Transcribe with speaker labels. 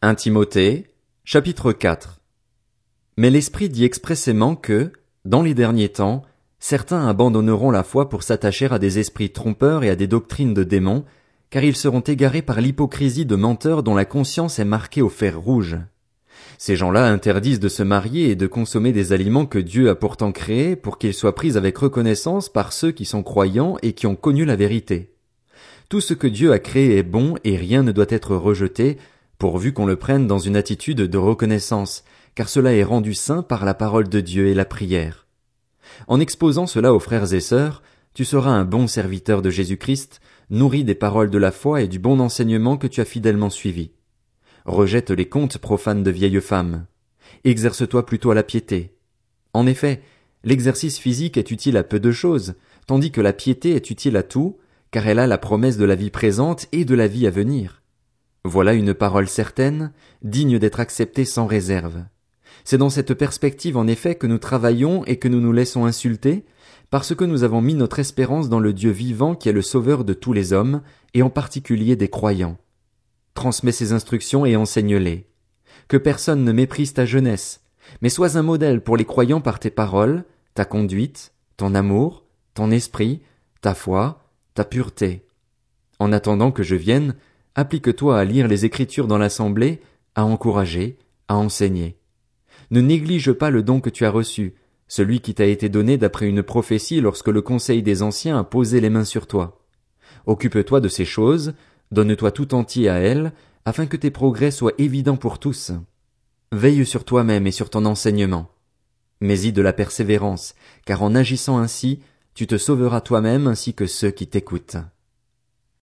Speaker 1: 1 Timothée, chapitre 4 Mais l'Esprit dit expressément que, dans les derniers temps, certains abandonneront la foi pour s'attacher à des esprits trompeurs et à des doctrines de démons, car ils seront égarés par l'hypocrisie de menteurs dont la conscience est marquée au fer rouge. Ces gens-là interdisent de se marier et de consommer des aliments que Dieu a pourtant créés pour qu'ils soient pris avec reconnaissance par ceux qui sont croyants et qui ont connu la vérité. Tout ce que Dieu a créé est bon et rien ne doit être rejeté, pourvu qu'on le prenne dans une attitude de reconnaissance, car cela est rendu saint par la parole de Dieu et la prière. En exposant cela aux frères et sœurs, tu seras un bon serviteur de Jésus-Christ, nourri des paroles de la foi et du bon enseignement que tu as fidèlement suivi. Rejette les contes profanes de vieilles femmes. Exerce-toi plutôt à la piété. En effet, l'exercice physique est utile à peu de choses, tandis que la piété est utile à tout, car elle a la promesse de la vie présente et de la vie à venir. Voilà une parole certaine, digne d'être acceptée sans réserve. C'est dans cette perspective en effet que nous travaillons et que nous nous laissons insulter, parce que nous avons mis notre espérance dans le Dieu vivant qui est le sauveur de tous les hommes, et en particulier des croyants. Transmets ces instructions et enseigne-les. Que personne ne méprise ta jeunesse, mais sois un modèle pour les croyants par tes paroles, ta conduite, ton amour, ton esprit, ta foi, ta pureté. En attendant que je vienne, applique-toi à lire les Écritures dans l'assemblée, à encourager, à enseigner. Ne néglige pas le don que tu as reçu, celui qui t'a été donné d'après une prophétie lorsque le conseil des anciens a posé les mains sur toi. Occupe-toi de ces choses, donne-toi tout entier à elles, afin que tes progrès soient évidents pour tous. Veille sur toi-même et sur ton enseignement. Mais-y de la persévérance, car en agissant ainsi, tu te sauveras toi-même ainsi que ceux qui t'écoutent.